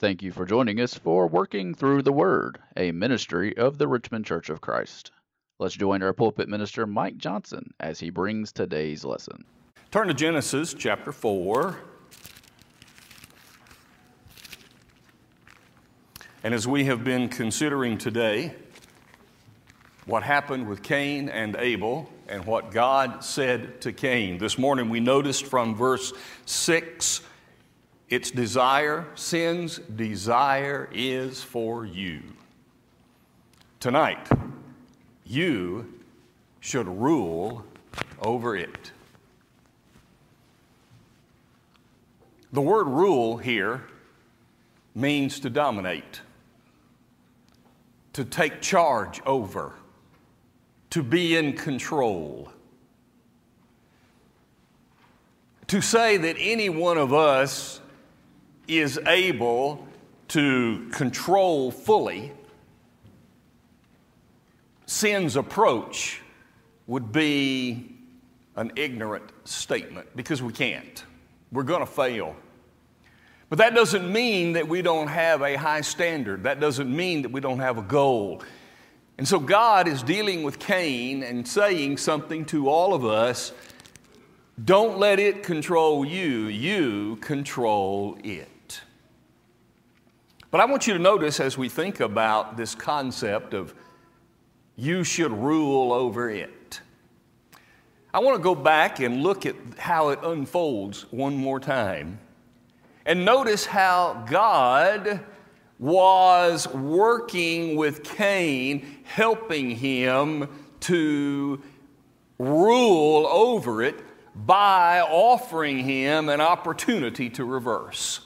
Thank you for joining us for Working Through the Word, a ministry of the Richmond Church of Christ. Let's join our pulpit minister, Mike Johnson, as he brings today's lesson. Turn to Genesis chapter 4. And as we have been considering today what happened with Cain and Abel and what God said to Cain, this morning we noticed from verse 6 its desire, sin's desire is for you. Tonight, you should rule over it. The word rule here means to dominate, to take charge over, to be in control. To say that any one of us is able to control fully sin's approach would be an ignorant statement because we can't. We're going to fail. But that doesn't mean that we don't have a high standard. That doesn't mean that we don't have a goal. And so God is dealing with Cain and saying something to all of us don't let it control you, you control it. But I want you to notice as we think about this concept of you should rule over it. I want to go back and look at how it unfolds one more time. And notice how God was working with Cain, helping him to rule over it by offering him an opportunity to reverse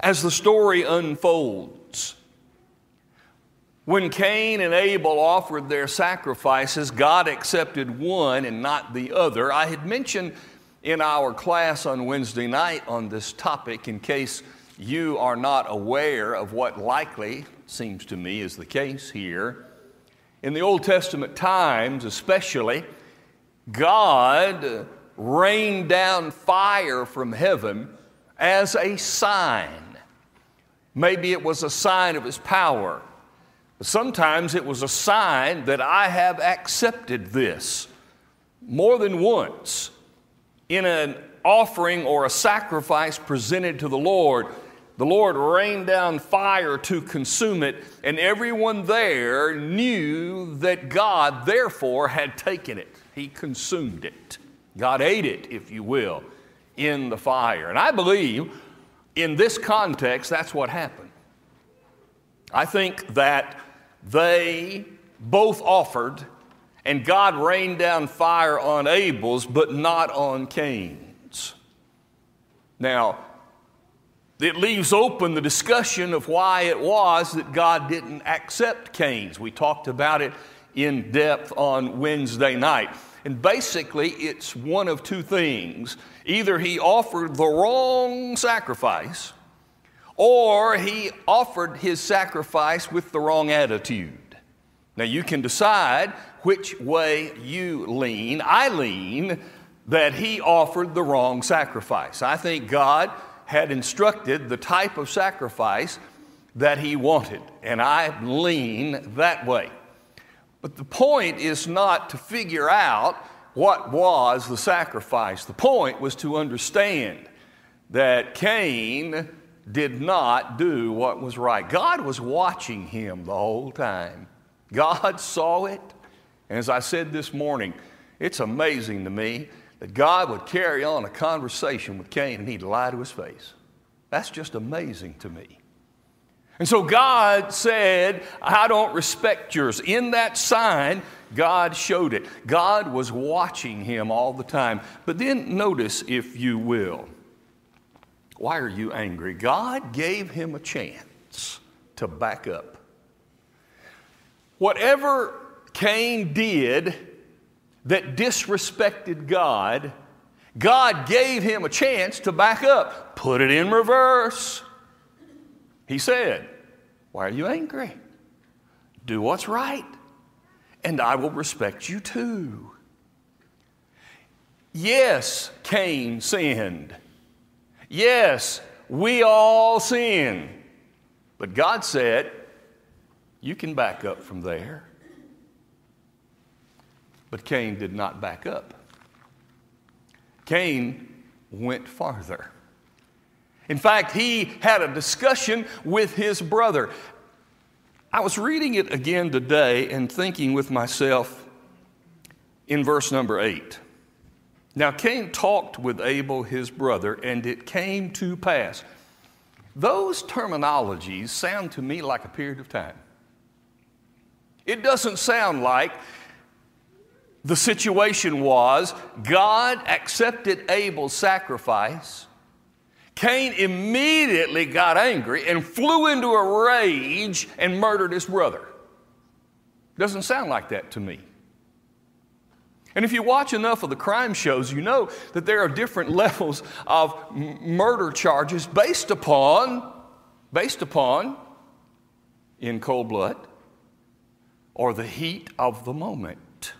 as the story unfolds. When Cain and Abel offered their sacrifices, God accepted one and not the other. I had mentioned in our class on Wednesday night on this topic, in case you are not aware of what likely seems to me is the case here. In the Old Testament times, especially, God rained down fire from heaven as a sign Maybe it was a sign of his power. But Sometimes it was a sign that I have accepted this more than once in an offering or a sacrifice presented to the Lord. The Lord rained down fire to consume it, and everyone there knew that God, therefore, had taken it. He consumed it. God ate it, if you will, in the fire. And I believe in this context, that's what happened. I think that they both offered, and God rained down fire on Abel's, but not on Cain's. Now, it leaves open the discussion of why it was that God didn't accept Cain's. We talked about it in depth on Wednesday night. And basically, it's one of two things. Either he offered the wrong sacrifice, or he offered his sacrifice with the wrong attitude. Now, you can decide which way you lean. I lean that he offered the wrong sacrifice. I think God had instructed the type of sacrifice that he wanted, and I lean that way. But the point is not to figure out what was the sacrifice. The point was to understand that Cain did not do what was right. God was watching him the whole time. God saw it. And as I said this morning, it's amazing to me that God would carry on a conversation with Cain and he'd lie to his face. That's just amazing to me. And so God said, I don't respect yours. In that sign, God showed it. God was watching him all the time. But then notice, if you will, why are you angry? God gave him a chance to back up. Whatever Cain did that disrespected God, God gave him a chance to back up, put it in reverse. He said, Why are you angry? Do what's right, and I will respect you too. Yes, Cain sinned. Yes, We all sin. But God said, You can back up from there. But Cain did not back up. Cain went farther. In fact, he had a discussion with his brother. I was reading it again today and thinking with myself in verse number eight. Now, Cain talked with Abel, his brother, and it came to pass. Those terminologies sound to me like a period of time. It doesn't sound like the situation was God accepted Abel's sacrifice. Cain immediately got angry and flew into a rage and murdered his brother. Doesn't sound like that to me. And if you watch enough of the crime shows, you know that there are different levels of murder charges based upon, based upon in cold blood or the heat of the moment.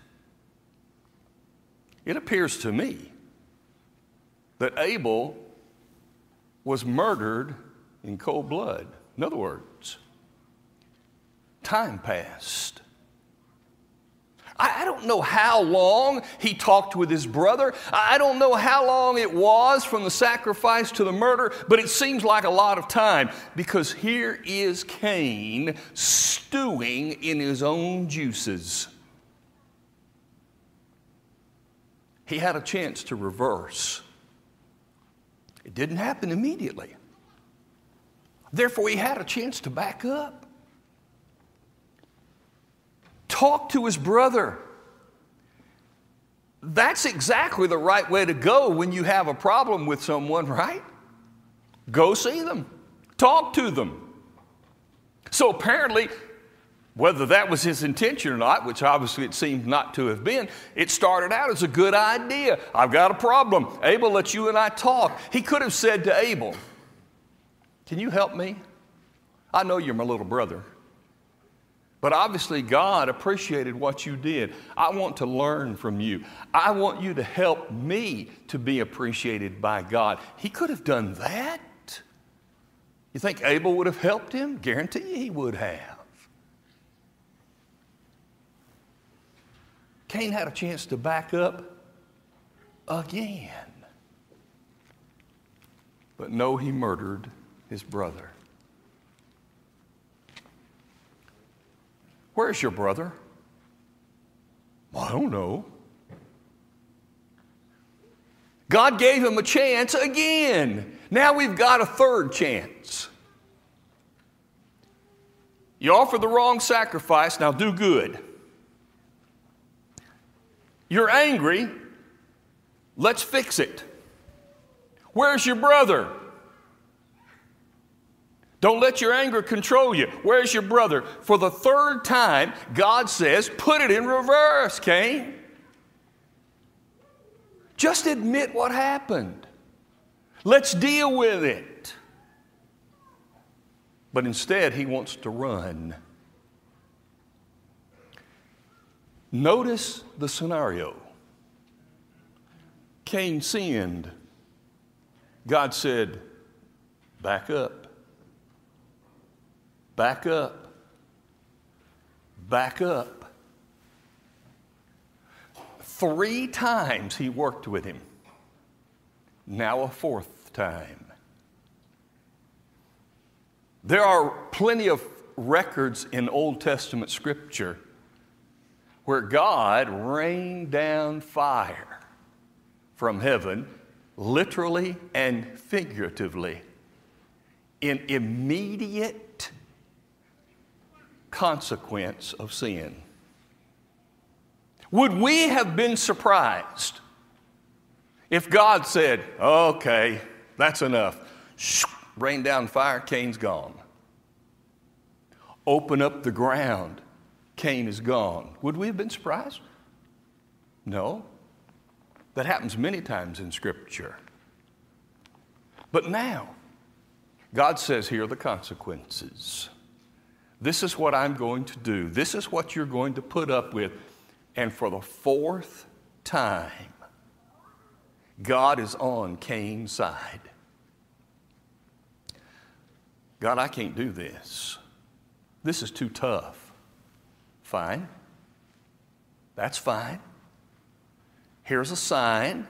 It appears to me that Abel was murdered in cold blood. In other words, time passed. I don't know how long he talked with his brother. I don't know how long it was from the sacrifice to the murder, but it seems like a lot of time because here is Cain stewing in his own juices. He had a chance to reverse. It didn't happen immediately. Therefore, he had a chance to back up talk to his brother. That's exactly the right way to go when you have a problem with someone, right? Go see them, talk to them. So apparently, whether that was his intention or not, which obviously it seemed not to have been, it started out as a good idea. I've got a problem. Abel, let you and I talk. He could have said to Abel, Can you help me? I know you're my little brother. But obviously, God appreciated what you did. I want to learn from you. I want you to help me to be appreciated by God. He could have done that. You think Abel would have helped him? Guarantee you he would have. Cain had a chance to back up again. But no, he murdered his brother. Where's your brother? I don't know. God gave him a chance again. Now we've got a third chance. You offer the wrong sacrifice, now do good. You're angry, let's fix it. Where's your brother? Don't let your anger control you. Where's your brother? For the third time, God says, put it in reverse, Cain. Just admit what happened. Let's deal with it. But instead, he wants to run. Notice the scenario. Cain sinned. God said, Back up. Back up. Back up. Three times he worked with him. Now a fourth time. There are plenty of records in Old Testament scripture where God rained down fire from heaven, literally and figuratively, in immediate consequence of sin. Would we have been surprised if God said, okay, that's enough? Rain down fire, Cain's gone. Open up the ground, Cain is gone. Would we have been surprised? No. That happens many times in Scripture. But now, God says, here are the consequences. This is what I'm going to do. This is what you're going to put up with. And for the fourth time, God is on Cain's side. God, I can't do this. This is too tough. Fine. That's fine. Here's a sign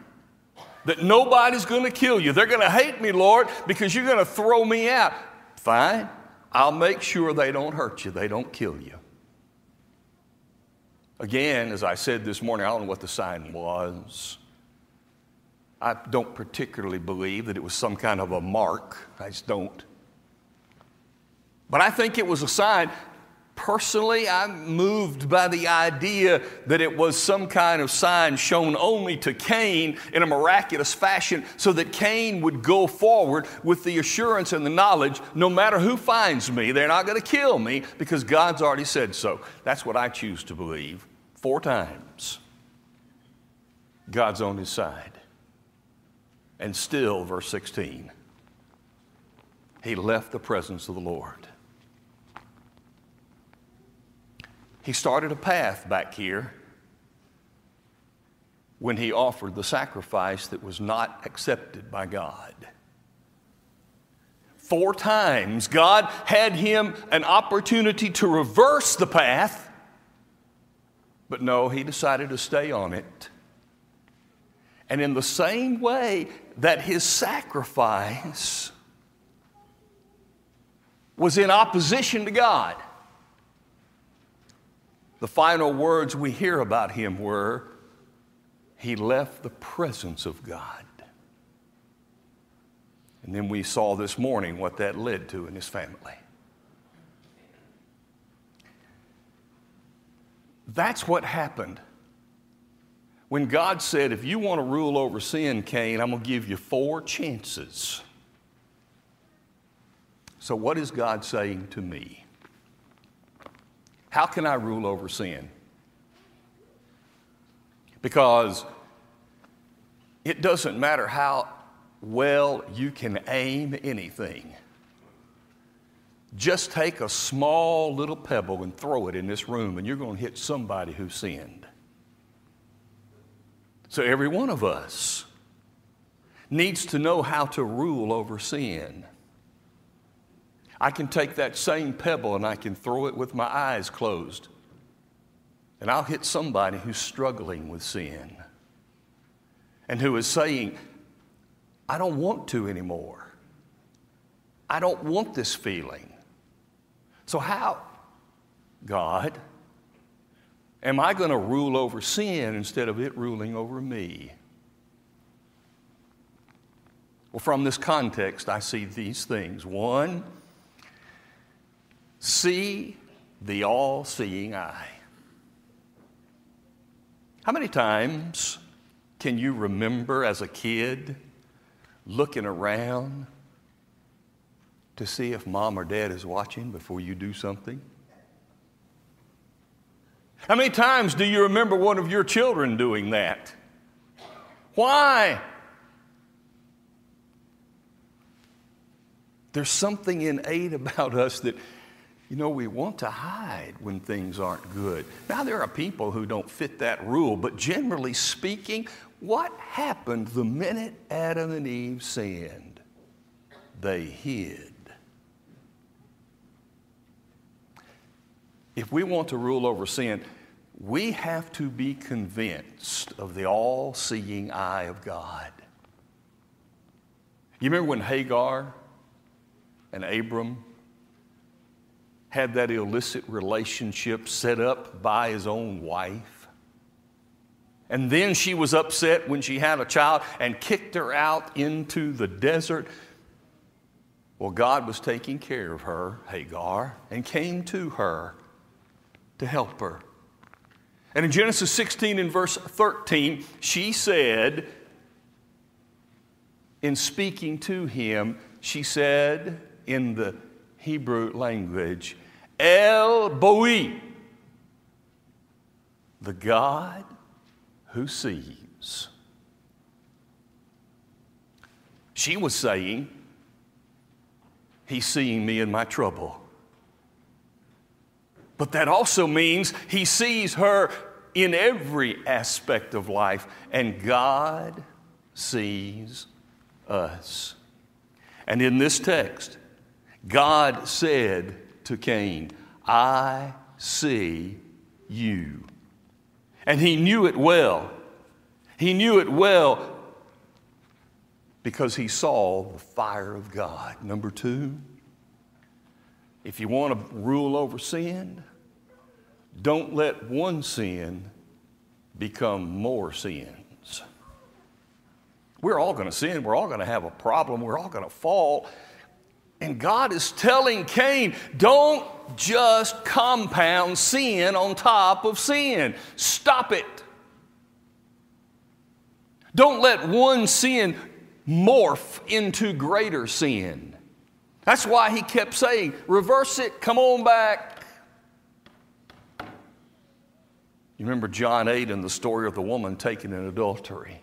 that nobody's going to kill you. They're going to hate me, Lord, because you're going to throw me out. Fine. I'll make sure they don't hurt you, they don't kill you. Again, as I said this morning, I don't know what the sign was. I don't particularly believe that it was some kind of a mark. I just don't. But I think it was a sign. Personally, I'm moved by the idea that it was some kind of sign shown only to Cain in a miraculous fashion so that Cain would go forward with the assurance and the knowledge no matter who finds me, they're not going to kill me because God's already said so. That's what I choose to believe. Four times, God's on his side. And still, verse 16, he left the presence of the Lord. He started a path back here when he offered the sacrifice that was not accepted by God. Four times, God had him an opportunity to reverse the path but no, he decided to stay on it. And in the same way that his sacrifice was in opposition to God, the final words we hear about him were, he left the presence of God. And then we saw this morning what that led to in his family. That's what happened. When God said, If you want to rule over sin, Cain, I'm going to give you four chances. So, what is God saying to me? How can I rule over sin? Because it doesn't matter how well you can aim anything. Just take a small little pebble and throw it in this room, and you're going to hit somebody who sinned. So, every one of us needs to know how to rule over sin. I can take that same pebble and I can throw it with my eyes closed, and I'll hit somebody who's struggling with sin and who is saying, I don't want to anymore. I don't want this feeling. So, how, God, am I going to rule over sin instead of it ruling over me? Well, from this context, I see these things. One, see the all seeing eye. How many times can you remember as a kid looking around to see if mom or dad is watching before you do something? How many times do you remember one of your children doing that? Why? There's something innate about us that, you know, we want to hide when things aren't good. Now, there are people who don't fit that rule, but generally speaking, what happened the minute Adam and Eve sinned? They hid. if we want to rule over sin, we have to be convinced of the all seeing eye of God. You remember when Hagar and Abram had that illicit relationship set up by his own wife? And then she was upset when she had a child and kicked her out into the desert. Well, God was taking care of her, Hagar, and came to her to help her. And in Genesis 16 and verse 13, she said, in speaking to him, she said in the Hebrew language, El Roi, the God who sees. She was saying, He's seeing me in my trouble. But that also means he sees her in every aspect of life, and God sees us. And in this text, God said to Cain, I see you. And he knew it well. He knew it well because he saw the fire of God. Number two, if you want to rule over sin, don't let one sin become more sins. We're all going to sin. We're all going to have a problem. We're all going to fall. And God is telling Cain, don't just compound sin on top of sin. Stop it. Don't let one sin morph into greater sin. That's why he kept saying, reverse it, come on back. You remember John 8 and the story of the woman taken in adultery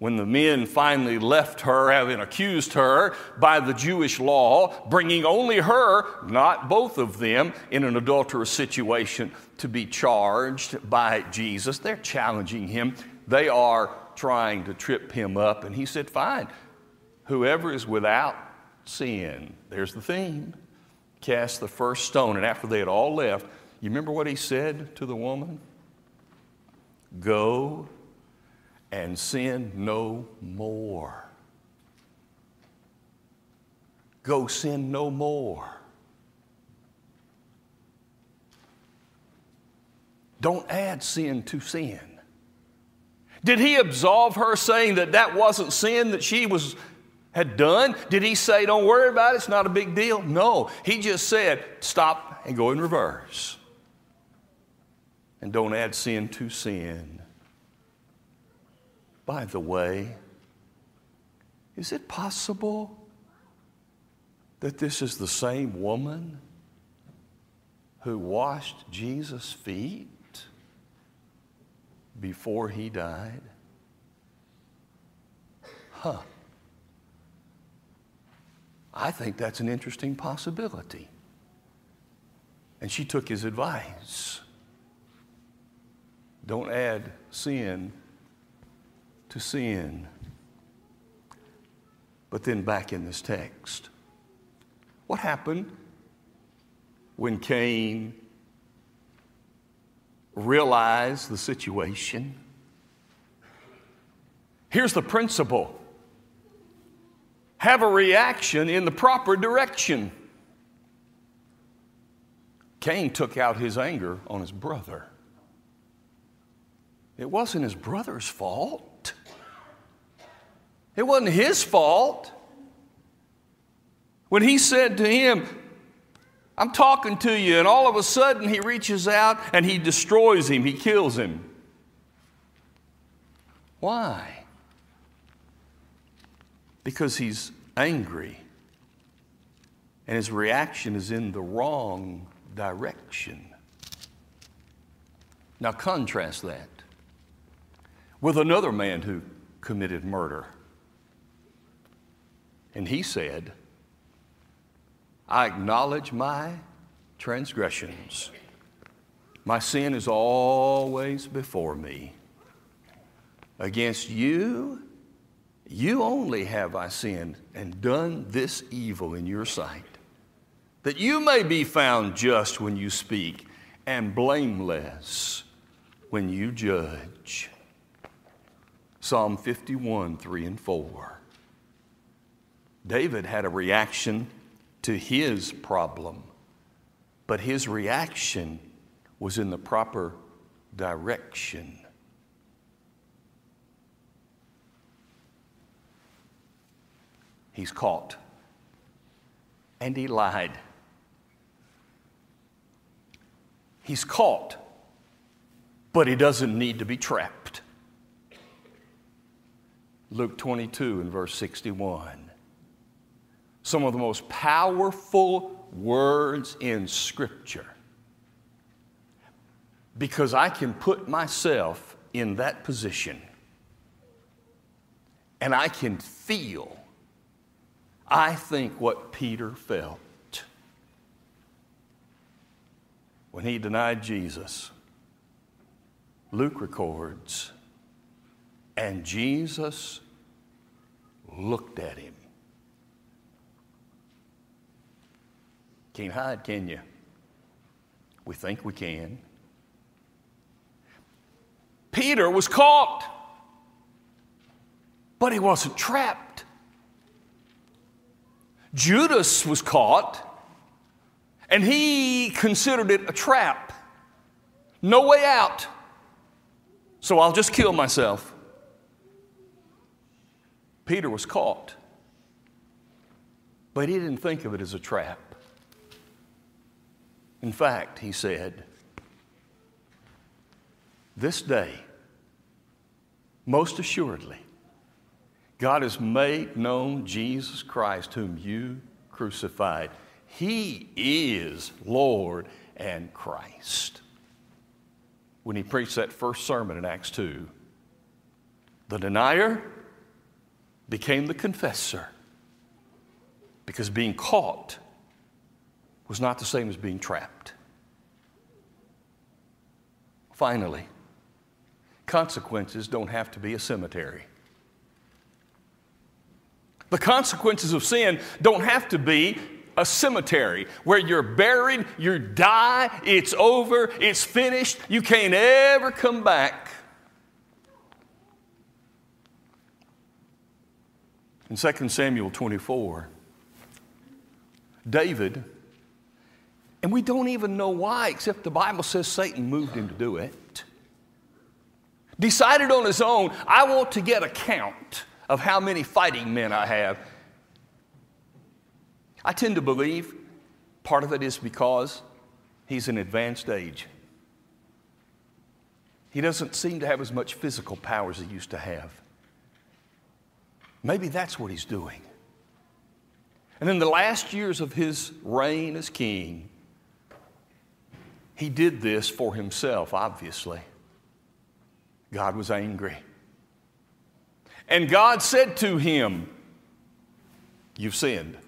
when the men finally left her, having accused her by the Jewish law, bringing only her, not both of them, in an adulterous situation to be charged by Jesus, they're challenging him. They are trying to trip him up. And he said, Fine, whoever is without sin, there's the theme, cast the first stone. And after they had all left, you remember what he said to the woman? Go and sin no more. Go sin no more. Don't add sin to sin. Did he absolve her saying that that wasn't sin that she was had done? Did he say don't worry about it, it's not a big deal? No. He just said stop and go in reverse. And don't add sin to sin. By the way, is it possible that this is the same woman who washed Jesus' feet before he died? Huh. I think that's an interesting possibility. And she took his advice. Don't add sin to sin. But then back in this text, what happened when Cain realized the situation? Here's the principle have a reaction in the proper direction. Cain took out his anger on his brother. It wasn't his brother's fault. It wasn't his fault. When he said to him, I'm talking to you, and all of a sudden he reaches out and he destroys him, he kills him. Why? Because he's angry and his reaction is in the wrong direction. Now, contrast that with another man who committed murder. And he said, I acknowledge my transgressions. My sin is always before me. Against you, you only have I sinned and done this evil in your sight, that you may be found just when you speak and blameless when you judge. Psalm 51, 3 and 4. David had a reaction to his problem, but his reaction was in the proper direction. He's caught. And he lied. He's caught, but he doesn't need to be trapped. Luke 22 and verse 61 some of the most powerful words in Scripture because I can put myself in that position and I can feel, I think, what Peter felt when he denied Jesus. Luke records, and Jesus looked at him can't hide, can you? We think we can. Peter was caught, but he wasn't trapped. Judas was caught, and he considered it a trap. No way out. So I'll just kill myself. Peter was caught, but he didn't think of it as a trap. In fact, he said, This day, most assuredly, God has made known Jesus Christ, whom you crucified. He is Lord and Christ. When he preached that first sermon in Acts 2, the denier became the confessor because being caught was not the same as being trapped. Finally, consequences don't have to be a cemetery. The consequences of sin don't have to be a cemetery where you're buried, you die, it's over, it's finished, you can't ever come back. In 2 Samuel 24, David, and we don't even know why, except the Bible says Satan moved him to do it, decided on his own, I want to get a count of how many fighting men I have. I tend to believe part of it is because he's in advanced age. He doesn't seem to have as much physical power as he used to have. Maybe that's what he's doing. And in the last years of his reign as king, he did this for himself, obviously. God was angry. And God said to him, You've sinned.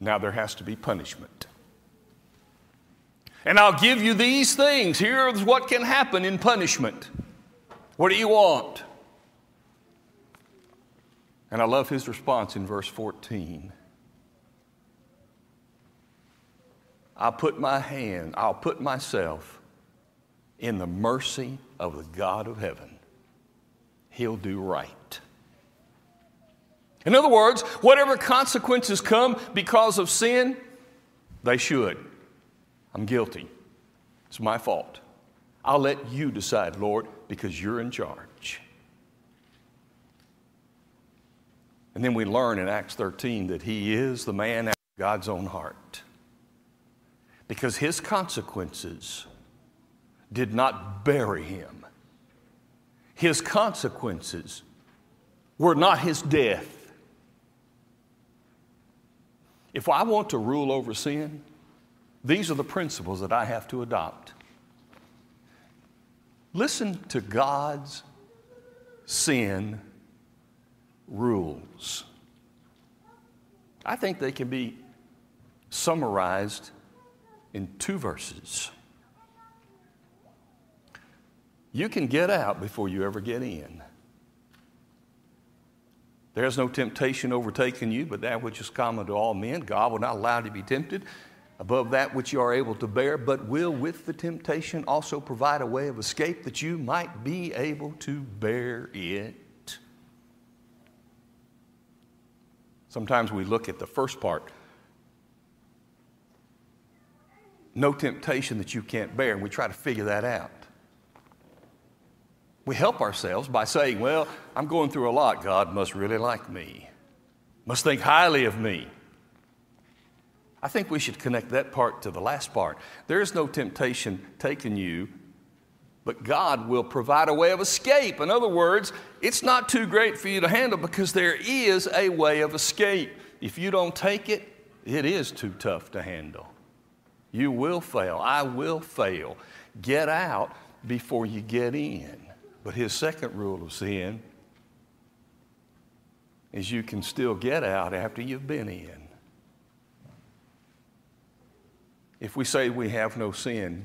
Now there has to be punishment. And I'll give you these things. Here's what can happen in punishment. What do you want? And I love his response in verse 14. I'll put my hand, I'll put myself in the mercy of the God of heaven he'll do right. In other words, whatever consequences come because of sin, they should. I'm guilty. It's my fault. I'll let you decide, Lord, because you're in charge. And then we learn in Acts 13 that he is the man after God's own heart. Because his consequences did not bury him, his consequences were not his death. If I want to rule over sin, these are the principles that I have to adopt. Listen to God's sin rules. I think they can be summarized in two verses. You can get out before you ever get in. There is no temptation overtaking you, but that which is common to all men. God will not allow you to be tempted above that which you are able to bear, but will with the temptation also provide a way of escape that you might be able to bear it. Sometimes we look at the first part no temptation that you can't bear, and we try to figure that out. We help ourselves by saying, Well, I'm going through a lot. God must really like me, must think highly of me. I think we should connect that part to the last part. There is no temptation taking you, but God will provide a way of escape. In other words, it's not too great for you to handle because there is a way of escape. If you don't take it, it is too tough to handle. You will fail. I will fail. Get out before you get in. But his second rule of sin is you can still get out after you've been in. If we say we have no sin,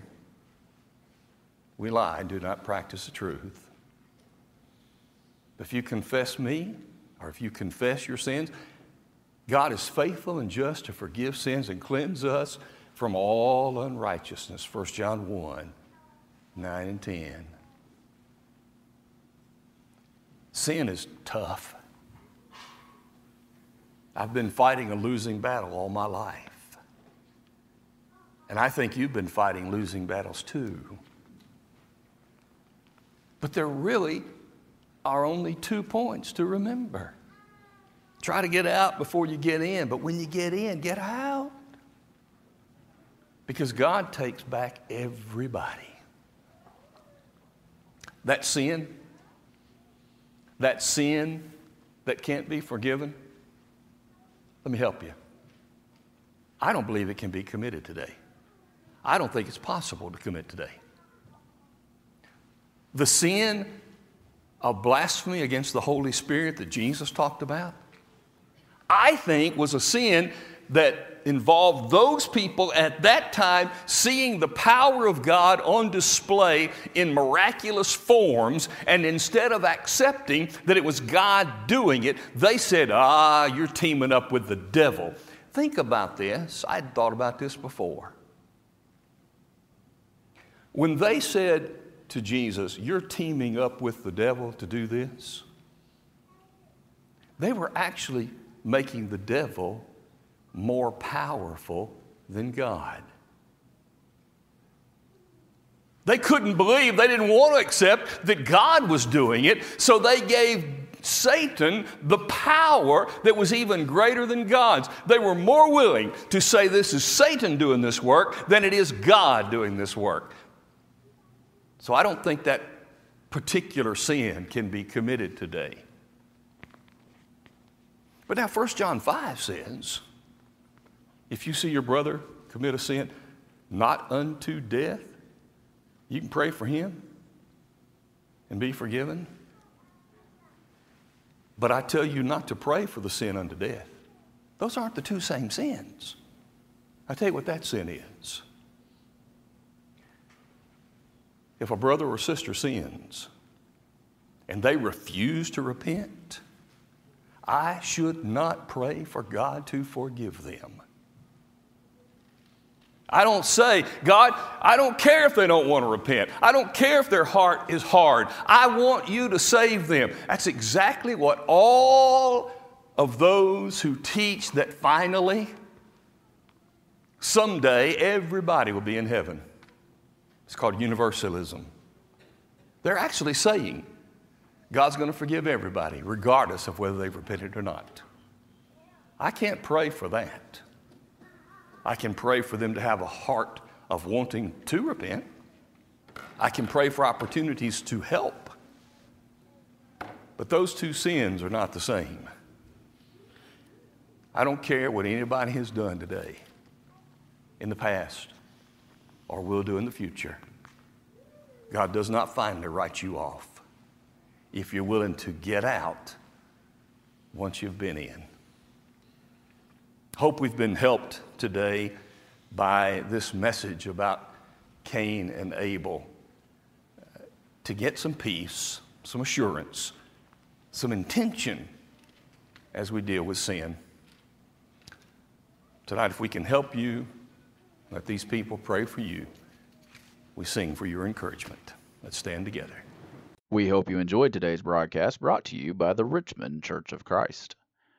we lie and do not practice the truth. If you confess me, or if you confess your sins, God is faithful and just to forgive sins and cleanse us from all unrighteousness. 1 John 1 9 and 10. Sin is tough. I've been fighting a losing battle all my life. And I think you've been fighting losing battles too. But there really are only two points to remember. Try to get out before you get in, but when you get in, get out. Because God takes back everybody. That sin, that sin that can't be forgiven, let me help you. I don't believe it can be committed today. I don't think it's possible to commit today. The sin of blasphemy against the Holy Spirit that Jesus talked about, I think was a sin that involved those people at that time seeing the power of God on display in miraculous forms, and instead of accepting that it was God doing it, they said, Ah, you're teaming up with the devil. Think about this. I'd thought about this before. When they said to Jesus, You're teaming up with the devil to do this, they were actually making the devil more powerful than God. They couldn't believe, they didn't want to accept that God was doing it, so they gave Satan the power that was even greater than God's. They were more willing to say this is Satan doing this work than it is God doing this work. So I don't think that particular sin can be committed today. But now 1 John 5 says, if you see your brother commit a sin not unto death, you can pray for him and be forgiven. But I tell you not to pray for the sin unto death. Those aren't the two same sins. I tell you what that sin is. If a brother or sister sins and they refuse to repent, I should not pray for God to forgive them. I don't say, God, I don't care if they don't want to repent. I don't care if their heart is hard. I want you to save them. That's exactly what all of those who teach that finally, someday, everybody will be in heaven. It's called universalism. They're actually saying God's going to forgive everybody, regardless of whether they've repented or not. I can't pray for that. I can pray for them to have a heart of wanting to repent. I can pray for opportunities to help. But those two sins are not the same. I don't care what anybody has done today, in the past, or will do in the future. God does not finally write you off if you're willing to get out once you've been in. Hope we've been helped today by this message about Cain and Abel uh, to get some peace, some assurance, some intention as we deal with sin. Tonight, if we can help you, let these people pray for you. We sing for your encouragement. Let's stand together. We hope you enjoyed today's broadcast brought to you by the Richmond Church of Christ.